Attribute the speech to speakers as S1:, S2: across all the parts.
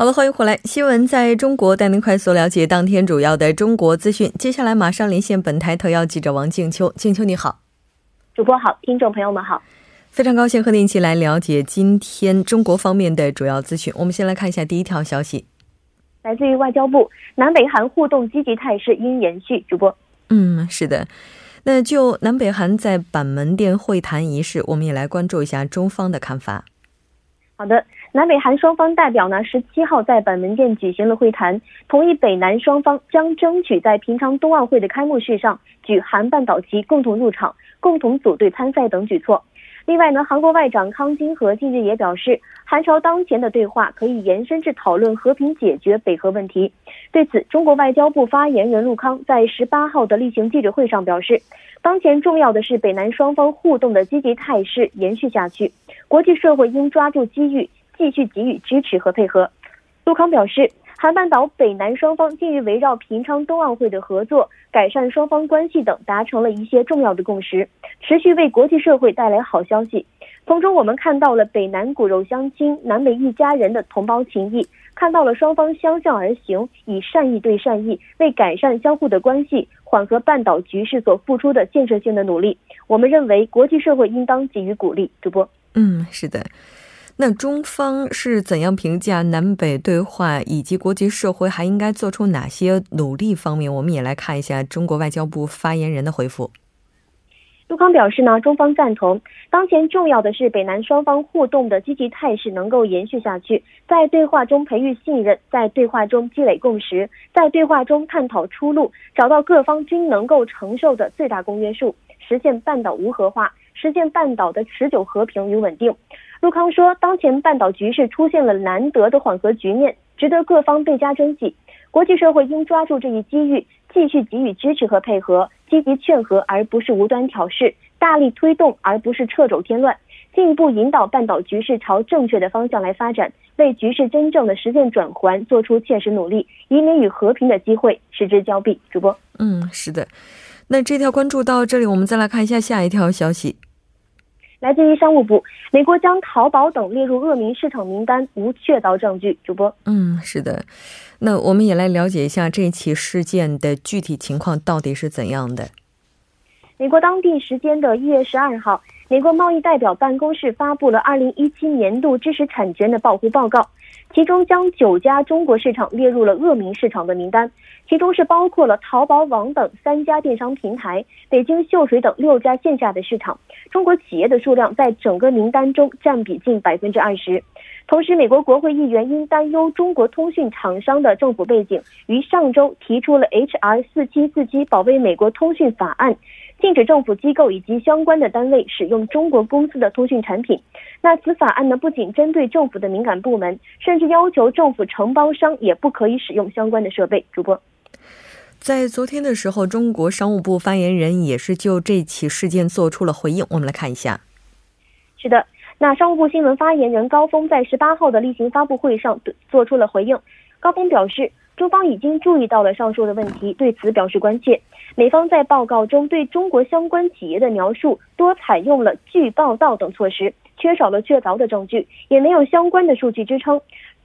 S1: 好了，欢迎回来。新闻在中国带您快速了解当天主要的中国资讯。接下来马上连线本台特邀记者王静秋。静秋你好，
S2: 主播好，听众朋友们好，
S1: 非常高兴和您一起来了解今天中国方面的主要资讯。我们先来看一下第一条消息，
S2: 来自于外交部，南北韩互动积极态势应延续。主播，
S1: 嗯，是的。那就南北韩在板门店会谈仪式，我们也来关注一下中方的看法。
S2: 好的。南北韩双方代表呢，十七号在板门店举行了会谈，同意北南双方将争取在平昌冬奥会的开幕式上举韩半岛旗共同入场、共同组队参赛等举措。另外呢，韩国外长康金和近日也表示，韩朝当前的对话可以延伸至讨论和平解决北核问题。对此，中国外交部发言人陆康在十八号的例行记者会上表示，当前重要的是北南双方互动的积极态势延续下去，国际社会应抓住机遇。继续给予支持和配合。陆康表示，韩半岛北南双方近日围绕平昌冬奥会的合作、改善双方关系等达成了一些重要的共识，持续为国际社会带来好消息。从中，我们看到了北南骨肉相亲、南北一家人的同胞情谊，看到了双方相向而行，以善意对善意，为改善相互的关系、缓和半岛局势所付出的建设性的努力。我们认为，国际社会应当给予鼓励。主播，
S1: 嗯，是的。那中方是怎样评价南北对话以及国际社会还应该做出哪些努力方面？我们也来看一下中国外交部发言人的回复。
S2: 陆康表示呢，中方赞同，当前重要的是北南双方互动的积极态势能够延续下去，在对话中培育信任，在对话中积累共识，在对话中探讨出路，找到各方均能够承受的最大公约数，实现半岛无核化，实现半岛的持久和平与稳定。陆康说，当前半岛局势出现了难得的缓和局面，值得各方倍加珍惜。国际社会应抓住这一机遇，继续给予支持和配合，积极劝和而不是无端挑事，大力推动而不是掣肘添乱，进一步引导半岛局势朝正确的方向来发展，为局势真正的实现转圜做出切实努力，以免与和平的机会失之交臂。主播，
S1: 嗯，是的。那这条关注到这里，我们再来看一下下一条消息。
S2: 来自于商务部，美国将淘宝等列入恶名市场名单，无确凿证据。主播，
S1: 嗯，是的，那我们也来了解一下这起事件的具体情况到底是怎样的。
S2: 美国当地时间的一月十二号，美国贸易代表办公室发布了二零一七年度知识产权的保护报告。其中将九家中国市场列入了恶名市场的名单，其中是包括了淘宝网等三家电商平台、北京秀水等六家线下的市场。中国企业的数量在整个名单中占比近百分之二十。同时，美国国会议员因担忧中国通讯厂商的政府背景，于上周提出了 H.R. 四七四七保卫美国通讯法案。禁止政府机构以及相关的单位使用中国公司的通讯产品。那此法案呢，不仅针对政府的敏感部门，甚至要求政府承包商也不可以使用相关的设备。主播，
S1: 在昨天的时候，中国商务部发言人也是就这起事件做出了回应。我们来看一下。
S2: 是的，那商务部新闻发言人高峰在十八号的例行发布会上做出了回应。高峰表示。中方已经注意到了上述的问题，对此表示关切。美方在报告中对中国相关企业的描述多采用了据报道等措施，缺少了确凿的证据，也没有相关的数据支撑。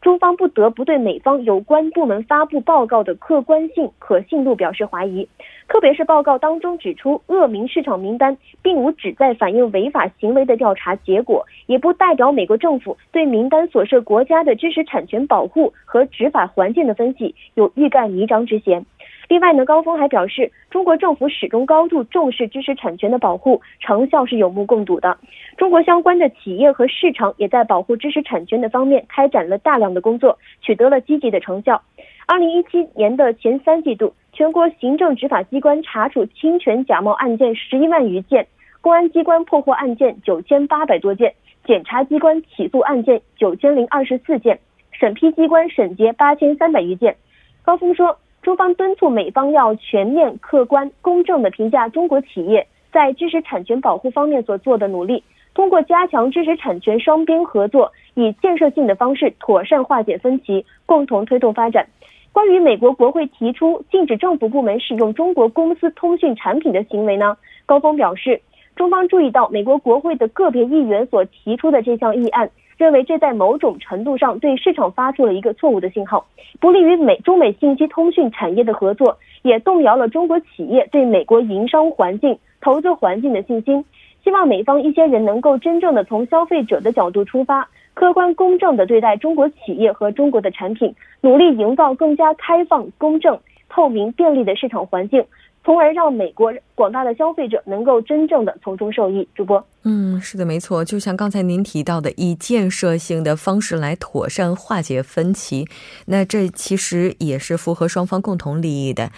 S2: 中方不得不对美方有关部门发布报告的客观性、可信度表示怀疑。特别是报告当中指出，恶名市场名单并无旨在反映违法行为的调查结果，也不代表美国政府对名单所涉国家的知识产权保护和执法环境的分析有欲盖弥彰之嫌。另外呢，高峰还表示，中国政府始终高度重视知识产权的保护，成效是有目共睹的。中国相关的企业和市场也在保护知识产权的方面开展了大量的工作，取得了积极的成效。二零一七年的前三季度，全国行政执法机关查处侵权假冒案件十一万余件，公安机关破获案件九千八百多件，检察机关起诉案件九千零二十四件，审批机关审结八千三百余件。高峰说。中方敦促美方要全面、客观、公正地评价中国企业在知识产权保护方面所做的努力，通过加强知识产权双边合作，以建设性的方式妥善化解分歧，共同推动发展。关于美国国会提出禁止政府部门使用中国公司通讯产品的行为呢？高峰表示，中方注意到美国国会的个别议员所提出的这项议案。认为这在某种程度上对市场发出了一个错误的信号，不利于美中美信息通讯产业的合作，也动摇了中国企业对美国营商环境、投资环境的信心。希望美方一些人能够真正的从消费者的角度出发，客观公正的对待中国企业和中国的产品，努力营造更加开放、公正、透明、便利的市场环境。从而让美国广大的消费者能够真正的从中受益。主播，
S1: 嗯，是的，没错。就像刚才您提到的，以建设性的方式来妥善化解分歧，那这其实也是符合双方共同利益的。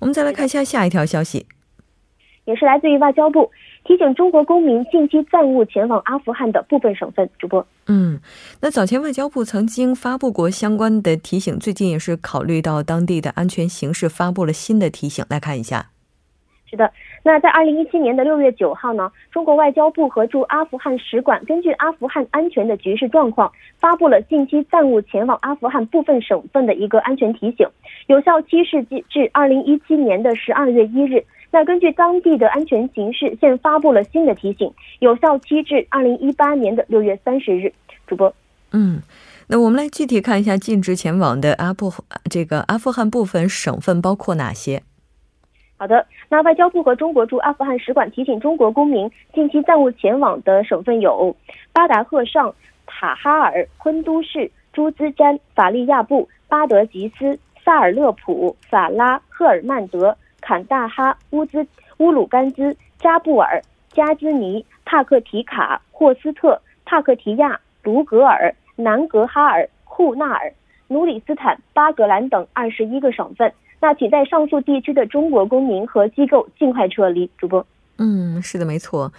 S1: 我们再来看一下下一条消息，
S2: 也是来自于外交部提醒中国公民近期暂勿前往阿富汗的部分省份。主播，
S1: 嗯，那早前外交部曾经发布过相关的提醒，最近也是考虑到当地的安全形势，发布了新的提醒。来看一下。
S2: 是的，那在二零一七年的六月九号呢，中国外交部和驻阿富汗使馆根据阿富汗安全的局势状况，发布了近期暂勿前往阿富汗部分省份的一个安全提醒，有效期是至二零一七年的十二月一日。那根据当地的安全形势，现发布了新的提醒，有效期至二零一八年的六月三十日。主播，
S1: 嗯，那我们来具体看一下禁止前往的阿布这个阿富汗部分省份包括哪些？
S2: 好的，那外交部和中国驻阿富汗使馆提醒中国公民，近期暂勿前往的省份有巴达赫尚、塔哈尔、昆都市、朱兹詹、法利亚布、巴德吉斯、萨尔勒普、法拉、赫尔曼德、坎大哈、乌兹、乌鲁甘兹、扎布尔、加兹尼、帕克提卡、霍斯特、帕克提亚、卢格尔、南格哈尔、库纳尔、努里斯坦、巴格兰等二十一个省份。那请在上述地区的中国公民和机构尽快撤离。主播，
S1: 嗯，是的，没错。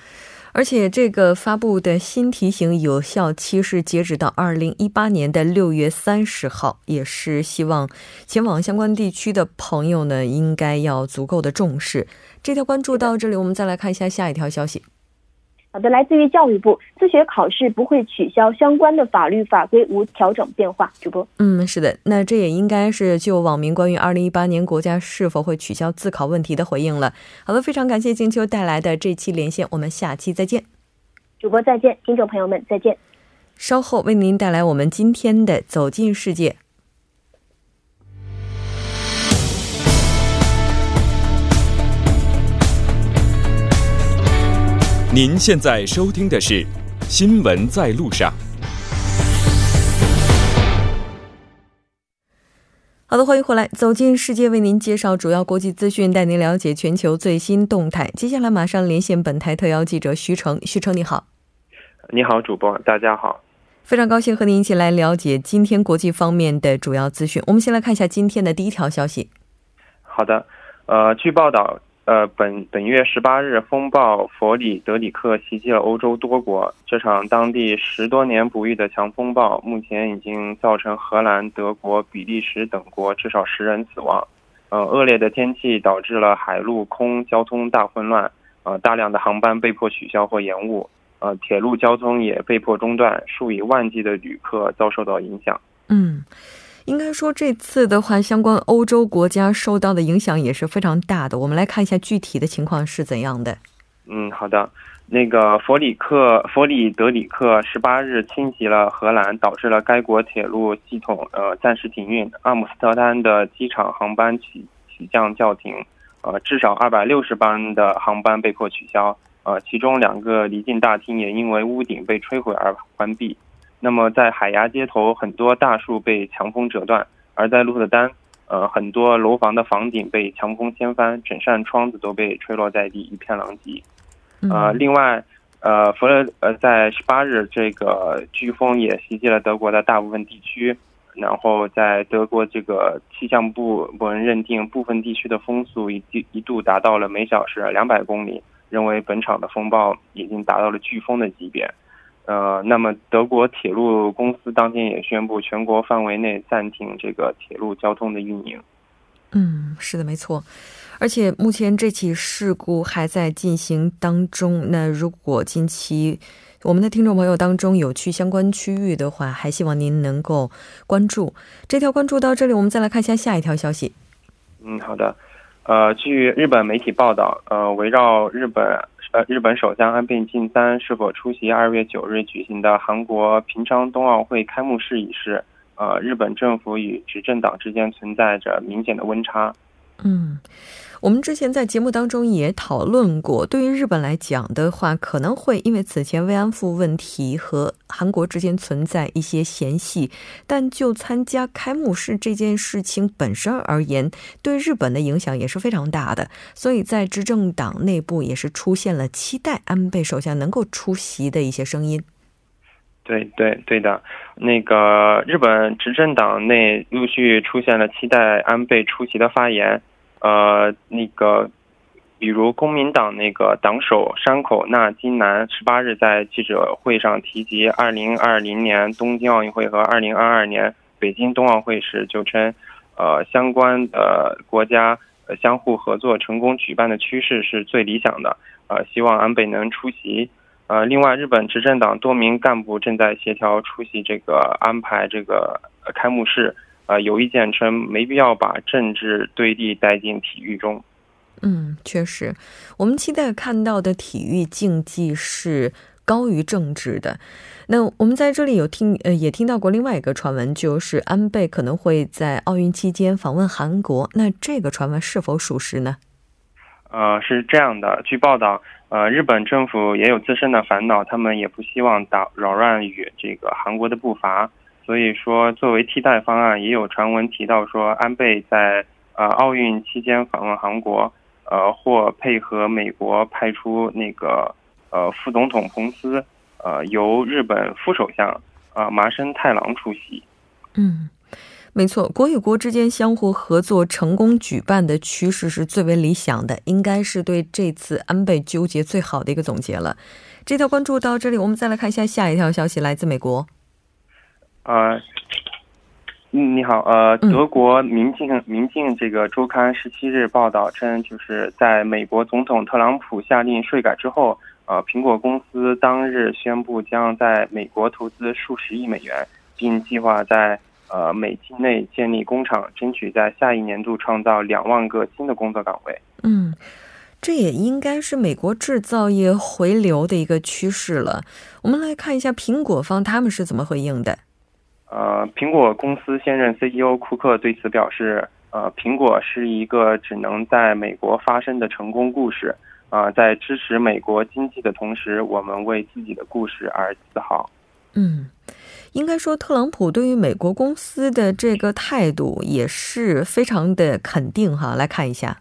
S1: 而且这个发布的新提醒有效期是截止到二零一八年的六月三十号，也是希望前往相关地区的朋友呢，应该要足够的重视。这条关注到这里，我们再来看一下下一条消息。
S2: 好的，来自于教育部，自学考试不会取消，相关的法律法规无调整变化。主播，
S1: 嗯，是的，那这也应该是就网民关于二零一八年国家是否会取消自考问题的回应了。好的，非常感谢静秋带来的这期连线，我们下期再见。
S2: 主播再见，听众朋友们再见。
S1: 稍后为您带来我们今天的走进世界。
S3: 您现在收听的是《新闻在路上》。
S1: 好的，欢迎回来，走进世界，为您介绍主要国际资讯，带您了解全球最新动态。接下来马上连线本台特邀记者徐成，徐成你好。
S4: 你好，主播，大家好。
S1: 非常高兴和您一起来了解今天国际方面的主要资讯。我们先来看一下今天的第一条消息。
S4: 好的，呃，据报道。呃，本本月十八日，风暴弗里德里克袭击了欧洲多国。这场当地十多年不遇的强风暴，目前已经造成荷兰、德国、比利时等国至少十人死亡。呃，恶劣的天气导致了海陆空交通大混乱，呃，大量的航班被迫取消或延误，呃，铁路交通也被迫中断，数以万计的旅客遭受到影响。
S1: 嗯。应该说，这次的话，相关欧洲国家受到的影响也是非常大的。我们来看一下具体的情况是怎样的。
S4: 嗯，好的。那个弗里克弗里德里克十八日侵袭了荷兰，导致了该国铁路系统呃暂时停运。阿姆斯特丹的机场航班起起降叫停，呃，至少二百六十班的航班被迫取消。呃，其中两个离境大厅也因为屋顶被摧毁而关闭。那么，在海牙街头，很多大树被强风折断；而在鹿特丹，呃，很多楼房的房顶被强风掀翻，整扇窗子都被吹落在地，一片狼藉。呃，另外，呃，弗勒呃，在十八日，这个飓风也袭击了德国的大部分地区。然后，在德国这个气象部门认定，部分地区的风速一一度达到了每小时两百公里，认为本场的风暴已经达到了飓风的级别。呃，那么德国铁路公司当天也宣布，全国范围内暂停这个铁路交通的运营。
S1: 嗯，是的，没错。而且目前这起事故还在进行当中。那如果近期我们的听众朋友当中有去相关区域的话，还希望您能够关注这条。关注到这里，我们再来看一下下一条消息。
S4: 嗯，好的。呃，据日本媒体报道，呃，围绕日本呃日本首相安倍晋三是否出席二月九日举行的韩国平昌冬奥会开幕式仪式，呃，日本政府与执政党之间存在着明显的温差。
S1: 嗯。我们之前在节目当中也讨论过，对于日本来讲的话，可能会因为此前慰安妇问题和韩国之间存在一些嫌隙，但就参加开幕式这件事情本身而言，对日本的影响也是非常大的。所以在执政党内部也是出现了期待安倍首相能够出席的一些声音。
S4: 对对对的，那个日本执政党内陆续出现了期待安倍出席的发言。呃，那个，比如公民党那个党首山口那金南十八日在记者会上提及二零二零年东京奥运会和二零二二年北京冬奥会时，就称，呃，相关的国家相互合作成功举办的趋势是最理想的，呃，希望安倍能出席。呃，另外，日本执政党多名干部正在协调出席这个安排这个开幕式。呃，有意见称没必要把政治对立带进体育中。
S1: 嗯，确实，我们期待看到的体育竞技是高于政治的。那我们在这里有听呃，也听到过另外一个传闻，就是安倍可能会在奥运期间访问韩国。那这个传闻是否属实呢？
S4: 呃，是这样的，据报道，呃，日本政府也有自身的烦恼，他们也不希望打扰乱与这个韩国的步伐。所以说，作为替代方案，也有传闻提到说，安倍在呃奥运期间访问韩国，呃，或配合美国派出那个呃副总统彭斯，呃，由日本副首相啊麻生太郎出席。
S1: 嗯，没错，国与国之间相互合作成功举办的趋势是最为理想的，应该是对这次安倍纠结最好的一个总结了。这条关注到这里，我们再来看一下下一条消息，来自美国。
S4: 呃，嗯，你好，呃，德国《民进民进》这个周刊十七日报道称，就是在美国总统特朗普下令税改之后，呃，苹果公司当日宣布将在美国投资数十亿美元，并计划在呃美境内建立工厂，争取在下一年度创造两万个新的工作岗位。
S1: 嗯，这也应该是美国制造业回流的一个趋势了。我们来看一下苹果方他们是怎么回应的。
S4: 呃，苹果公司现任 CEO 库克对此表示：“呃，苹果是一个只能在美国发生的成功故事。啊，在支持美国经济的同时，我们为自己的故事而自豪。”
S1: 嗯，应该说，特朗普对于美国公司的这个态度也是非常的肯定哈。来看一下。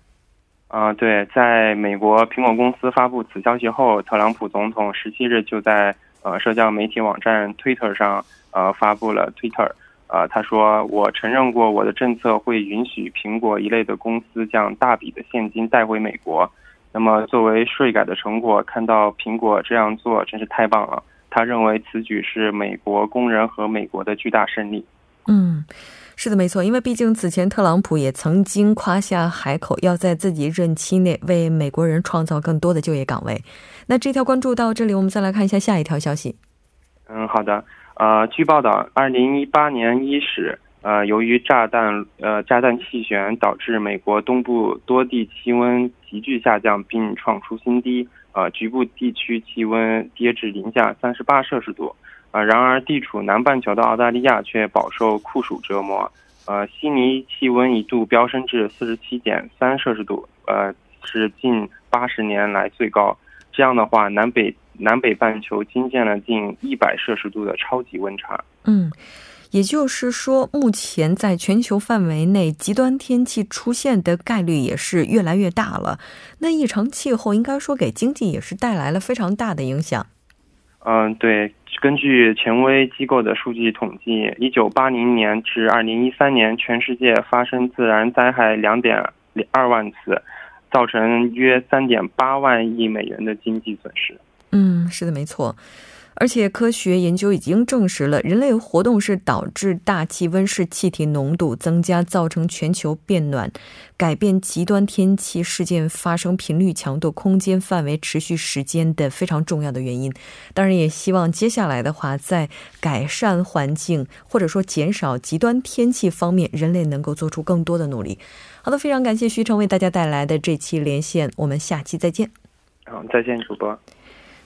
S4: 啊，对，在美国苹果公司发布此消息后，特朗普总统十七日就在呃社交媒体网站 Twitter 上。呃，发布了 Twitter，呃，他说：“我承认过我的政策会允许苹果一类的公司将大笔的现金带回美国。那么，作为税改的成果，看到苹果这样做真是太棒了。他认为此举是美国工人和美国的巨大胜利。”
S1: 嗯，是的，没错，因为毕竟此前特朗普也曾经夸下海口，要在自己任期内为美国人创造更多的就业岗位。那这条关注到这里，我们再来看一下下一条消息。
S4: 嗯，好的。呃，据报道，二零一八年伊始，呃，由于炸弹呃炸弹气旋导致美国东部多地气温急剧下降，并创出新低，呃，局部地区气温跌至零下三十八摄氏度。呃，然而地处南半球的澳大利亚却饱受酷暑折磨，呃，悉尼气温一度飙升至四十七点三摄氏度，呃，是近八十年来最高。这样的话，南北。南北半球惊见了近一百摄氏度的超级温差。
S1: 嗯，也就是说，目前在全球范围内，极端天气出现的概率也是越来越大了。那异常气候应该说给经济也是带来了非常大的影响。
S4: 嗯，对。根据权威机构的数据统计，一九八零年至二零一三年，全世界发生自然灾害两点二万次，造成约三点八万亿美元的经济损失。
S1: 嗯，是的，没错。而且科学研究已经证实了，人类活动是导致大气温室气体浓度增加，造成全球变暖、改变极端天气事件发生频率、强度、空间范围、持续时间的非常重要的原因。当然，也希望接下来的话，在改善环境或者说减少极端天气方面，人类能够做出更多的努力。好的，非常感谢徐成为大家带来的这期连线，我们下期再见。
S4: 好，再见，主播。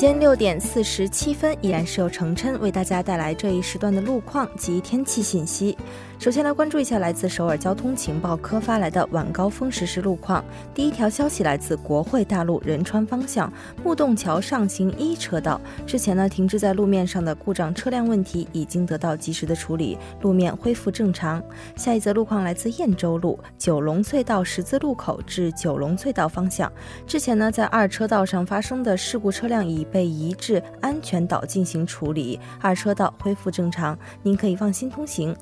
S5: 间六点四十七分，依然是由程琛为大家带来这一时段的路况及天气信息。首先来关注一下来自首尔交通情报科发来的晚高峰实时路况。第一条消息来自国会大路仁川方向木洞桥上行一车道，之前呢停滞在路面上的故障车辆问题已经得到及时的处理，路面恢复正常。下一则路况来自燕州路九龙隧道十字路口至九龙隧道方向，之前呢在二车道上发生的事故车辆已被移至安全岛进行处理，二车道恢复正常，您可以放心通行。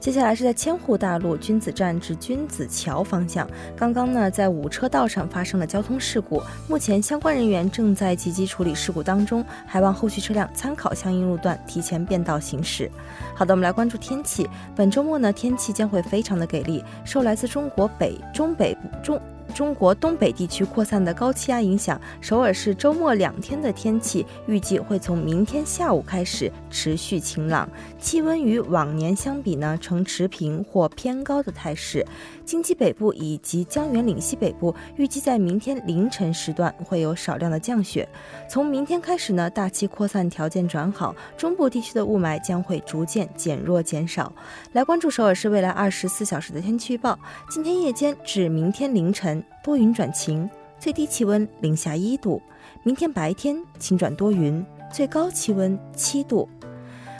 S5: 接下来是在千户大路君子站至君子桥方向，刚刚呢在五车道上发生了交通事故，目前相关人员正在积极处理事故当中，还望后续车辆参考相应路段提前变道行驶。好的，我们来关注天气，本周末呢天气将会非常的给力，受来自中国北中北部中。中国东北地区扩散的高气压影响，首尔市周末两天的天气预计会从明天下午开始持续晴朗，气温与往年相比呢呈持平或偏高的态势。京畿北部以及江原岭西北部预计在明天凌晨时段会有少量的降雪。从明天开始呢，大气扩散条件转好，中部地区的雾霾将会逐渐减弱减少。来关注首尔市未来二十四小时的天气预报：今天夜间至明天凌晨多云转晴，最低气温零下一度；明天白天晴转多云，最高气温七度。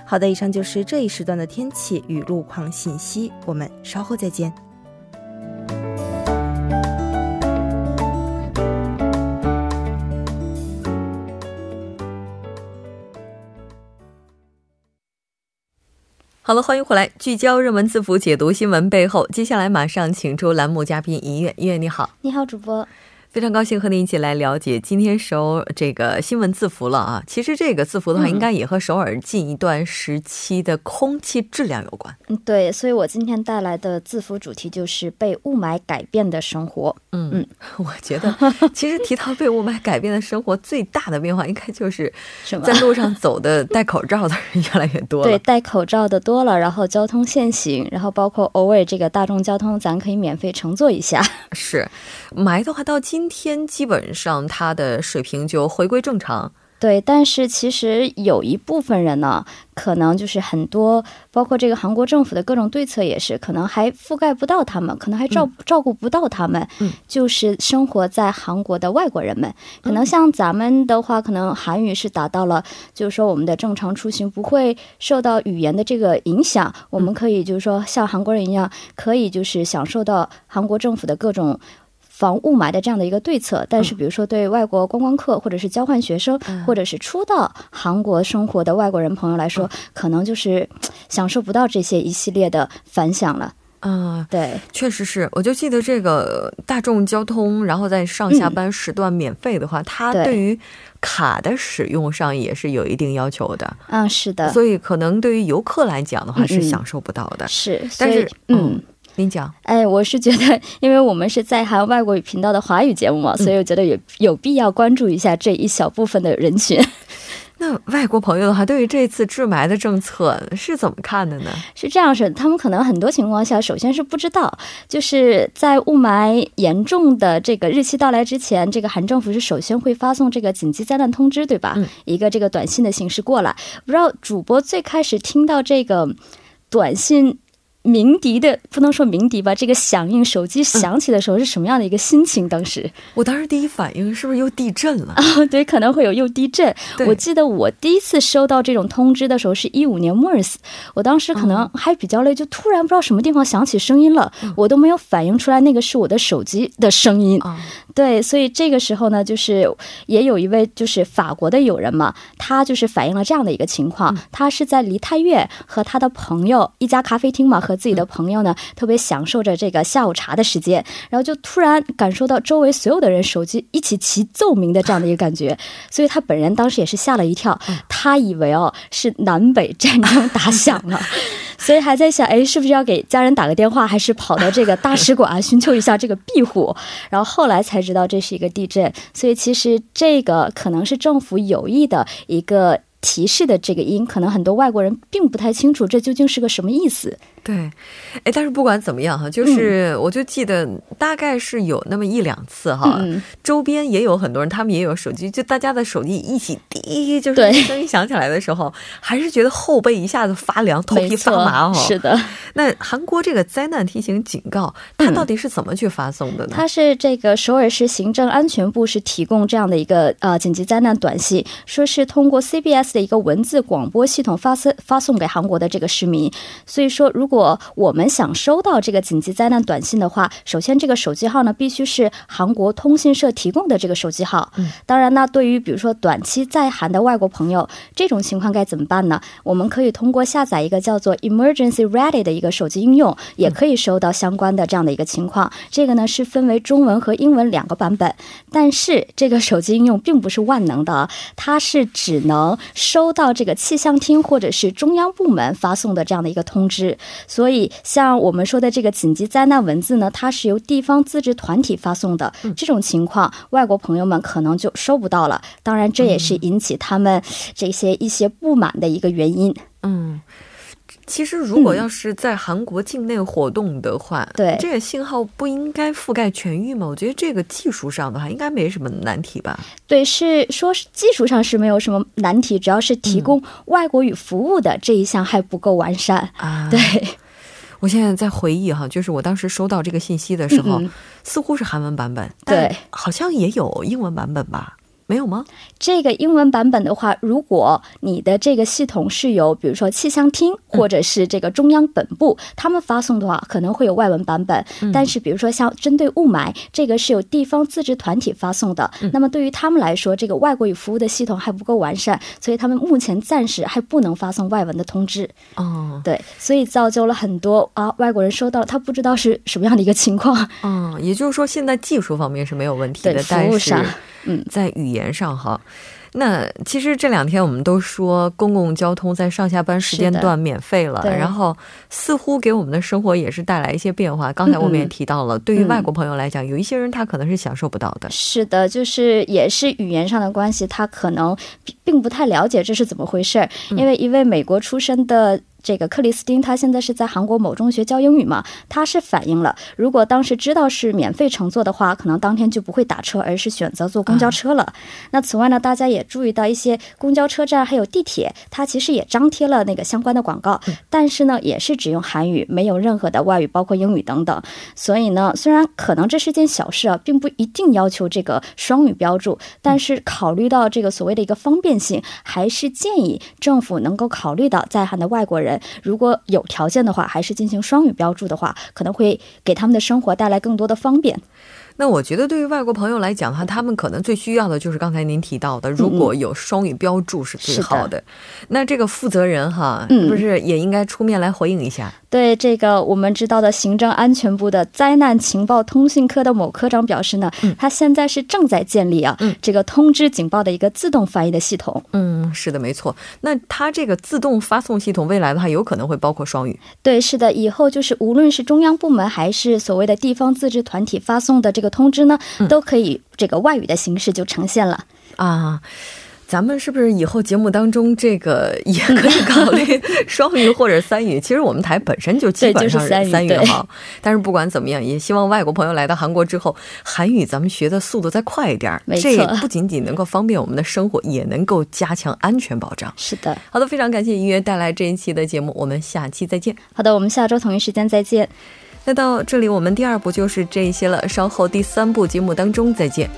S5: 好的，以上就是这一时段的天气与路况信息，我们稍后再见。
S1: 好了，欢迎回来，聚焦热门字符，解读新闻背后。接下来马上请出栏目嘉宾一月，一月你好，
S5: 你好，主播。
S1: 非常高兴和您一起来了解今天首这个新闻字符了啊！其实这个字符的话，应该也和首尔近一段时期的空气质量有关。
S5: 嗯，对，所以我今天带来的字符主题就是被雾霾改变的生活。
S1: 嗯嗯，我觉得其实提到被雾霾改变的生活，最大的变化应该就是在路上走的戴口罩的人越来越多了。
S5: 对，戴口罩的多了，然后交通限行，然后包括偶尔这个大众交通，咱可以免费乘坐一下。
S1: 是，霾的话到今。今天基本上它的水平就回归正常。
S5: 对，但是其实有一部分人呢，可能就是很多，包括这个韩国政府的各种对策也是，可能还覆盖不到他们，可能还照照顾不到他们。嗯，就是生活在韩国的外国人们，可能像咱们的话，可能韩语是达到了，就是说我们的正常出行不会受到语言的这个影响，我们可以就是说像韩国人一样，可以就是享受到韩国政府的各种。防雾霾的这样的一个对策，但是比如说对外国观光客或者是交换学生，或者是初到韩国生活的外国人朋友来说，可能就是 享受不到这些一系列的反响了。
S1: 啊，对，确实是。我就记得这个大众交通，然后在上下班时段免费的话，它对于卡的使用上也是有一定要求的。
S5: 嗯，是的。
S1: 所以可能对于游客来讲的话，是享受不到的。
S5: 是，
S1: 但是嗯。您讲，
S5: 哎，我是觉得，因为我们是在韩外国语频道的华语节目嘛，所以我觉得有有必要关注一下这一小部分的人群。
S1: 那外国朋友的话，对于这次治霾的政策是怎么看的呢？
S6: 是这样是，他们可能很多情况下，首先是不知道，就是在雾霾严重的这个日期到来之前，这个韩政府是首先会发送这个紧急灾难通知，对吧？嗯、一个这个短信的形式过来。不知道主播最开始听到这个短信。鸣笛的不能说鸣笛吧，这个响应手机响起的时候是什么样的一个心情？当时
S1: 我当时第一反应是不是又地震了
S6: 啊？对，可能会有又地震。我记得我第一次收到这种通知的时候是一五年 MERS，我当时可能还比较累，就突然不知道什么地方响起声音了，我都没有反应出来那个是我的手机的声音。对，所以这个时候呢，就是也有一位就是法国的友人嘛，他就是反映了这样的一个情况，他是在梨泰院和他的朋友一家咖啡厅嘛。和自己的朋友呢，特别享受着这个下午茶的时间，然后就突然感受到周围所有的人手机一起齐奏鸣的这样的一个感觉，所以他本人当时也是吓了一跳，他以为哦是南北战争打响了，所以还在想，哎，是不是要给家人打个电话，还是跑到这个大使馆寻求一下这个庇护？然后后来才知道这是一个地震，所以其实这个可能是政府有意的一个。提示的这个音，可能很多外国人并不太清楚，这究竟是个什么意思？
S1: 对，哎，但是不管怎么样哈，就是我就记得大概是有那么一两次哈，周边也有很多人，他们也有手机，就大家的手机一起滴，就是声音响起来的时候，还是觉得后背一下子发凉，头皮发麻哦。
S6: 是的，
S1: 那韩国这个灾难提醒警告，它到底是怎么去发送的呢？
S6: 它是这个首尔市行政安全部是提供这样的一个呃紧急灾难短信，说是通过 CBS。的一个文字广播系统发送发送给韩国的这个市民，所以说，如果我们想收到这个紧急灾难短信的话，首先这个手机号呢必须是韩国通信社提供的这个手机号。嗯，当然呢，对于比如说短期在韩的外国朋友，这种情况该怎么办呢？我们可以通过下载一个叫做 Emergency Ready 的一个手机应用，也可以收到相关的这样的一个情况。这个呢是分为中文和英文两个版本，但是这个手机应用并不是万能的，它是只能。收到这个气象厅或者是中央部门发送的这样的一个通知，所以像我们说的这个紧急灾难文字呢，它是由地方自治团体发送的。这种情况，外国朋友们可能就收不到了。当然，这也是引起他们这些一些不满的一个原因。嗯。
S1: 其实，如果要是在韩国境内活动的话，对这个信号不应该覆盖全域吗？我觉得这个技术上的话，应该没什么难题吧？
S6: 对，是说技术上是没有什么难题，只要是提供外国语服务的这一项还不够完善啊。对，
S1: 我现在在回忆哈，就是我当时收到这个信息的时候，似乎是韩文版本，对，好像也有英文版本吧。没有吗？
S6: 这个英文版本的话，如果你的这个系统是由比如说气象厅或者是这个中央本部他们发送的话，可能会有外文版本。但是比如说像针对雾霾，这个是由地方自治团体发送的。那么对于他们来说，这个外国语服务的系统还不够完善，所以他们目前暂时还不能发送外文的通知。哦，对，所以造就了很多啊外国人收到了，他不知道是什么样的一个情况。
S1: 嗯，也就是说现在技术方面是没有问题的，但是。嗯，在语言上哈，那其实这两天我们都说公共交通在上下班时间段免费了，然后似乎给我们的生活也是带来一些变化。刚才我们也提到了，对于外国朋友来讲，有一些人他可能是享受不到的。
S6: 是的，就是也是语言上的关系，他可能并不太了解这是怎么回事儿。因为一位美国出生的。这个克里斯汀，他现在是在韩国某中学教英语嘛？他是反映了，如果当时知道是免费乘坐的话，可能当天就不会打车，而是选择坐公交车了。那此外呢，大家也注意到一些公交车站还有地铁，它其实也张贴了那个相关的广告，但是呢，也是只用韩语，没有任何的外语，包括英语等等。所以呢，虽然可能这是件小事啊，并不一定要求这个双语标注，但是考虑到这个所谓的一个方便性，还是建议政府能够考虑到在韩的外国人。如果有条件的话，还是进行双语标注的话，可能会给他们的生活带来更多的方便。
S1: 那我觉得，对于外国朋友来讲的话，他们可能最需要的就是刚才您提到的，如果有双语标注是最好的。那这个负责人哈，不是也应该出面来回应一下？
S6: 对这个我们知道的行政安全部的灾难情报通信科的某科长表示呢，他现在是正在建立啊，这个通知警报的一个自动翻译的系统。
S1: 嗯，是的，没错。那他这个自动发送系统未来的话，有可能会包括双语。
S6: 对，是的，以后就是无论是中央部门还是所谓的地方自治团体发送的这个。通知呢，都可以这个外语的形式就呈现了啊。
S1: 咱们是不是以后节目当中这个也可以考虑 双语或者三语？其实我们台本身就基本上是三语哈。但是不管怎么样，也希望外国朋友来到韩国之后，韩语咱们学的速度再快一点。没错，这不仅仅能够方便我们的生活，也能够加强安全保障。
S6: 是的，
S1: 好的，非常感谢音乐带来这一期的节目，我们下期再见。
S6: 好的，我们下周同一时间再见。
S1: 那到这里，我们第二部就是这些了，稍后第三部节目当中再见。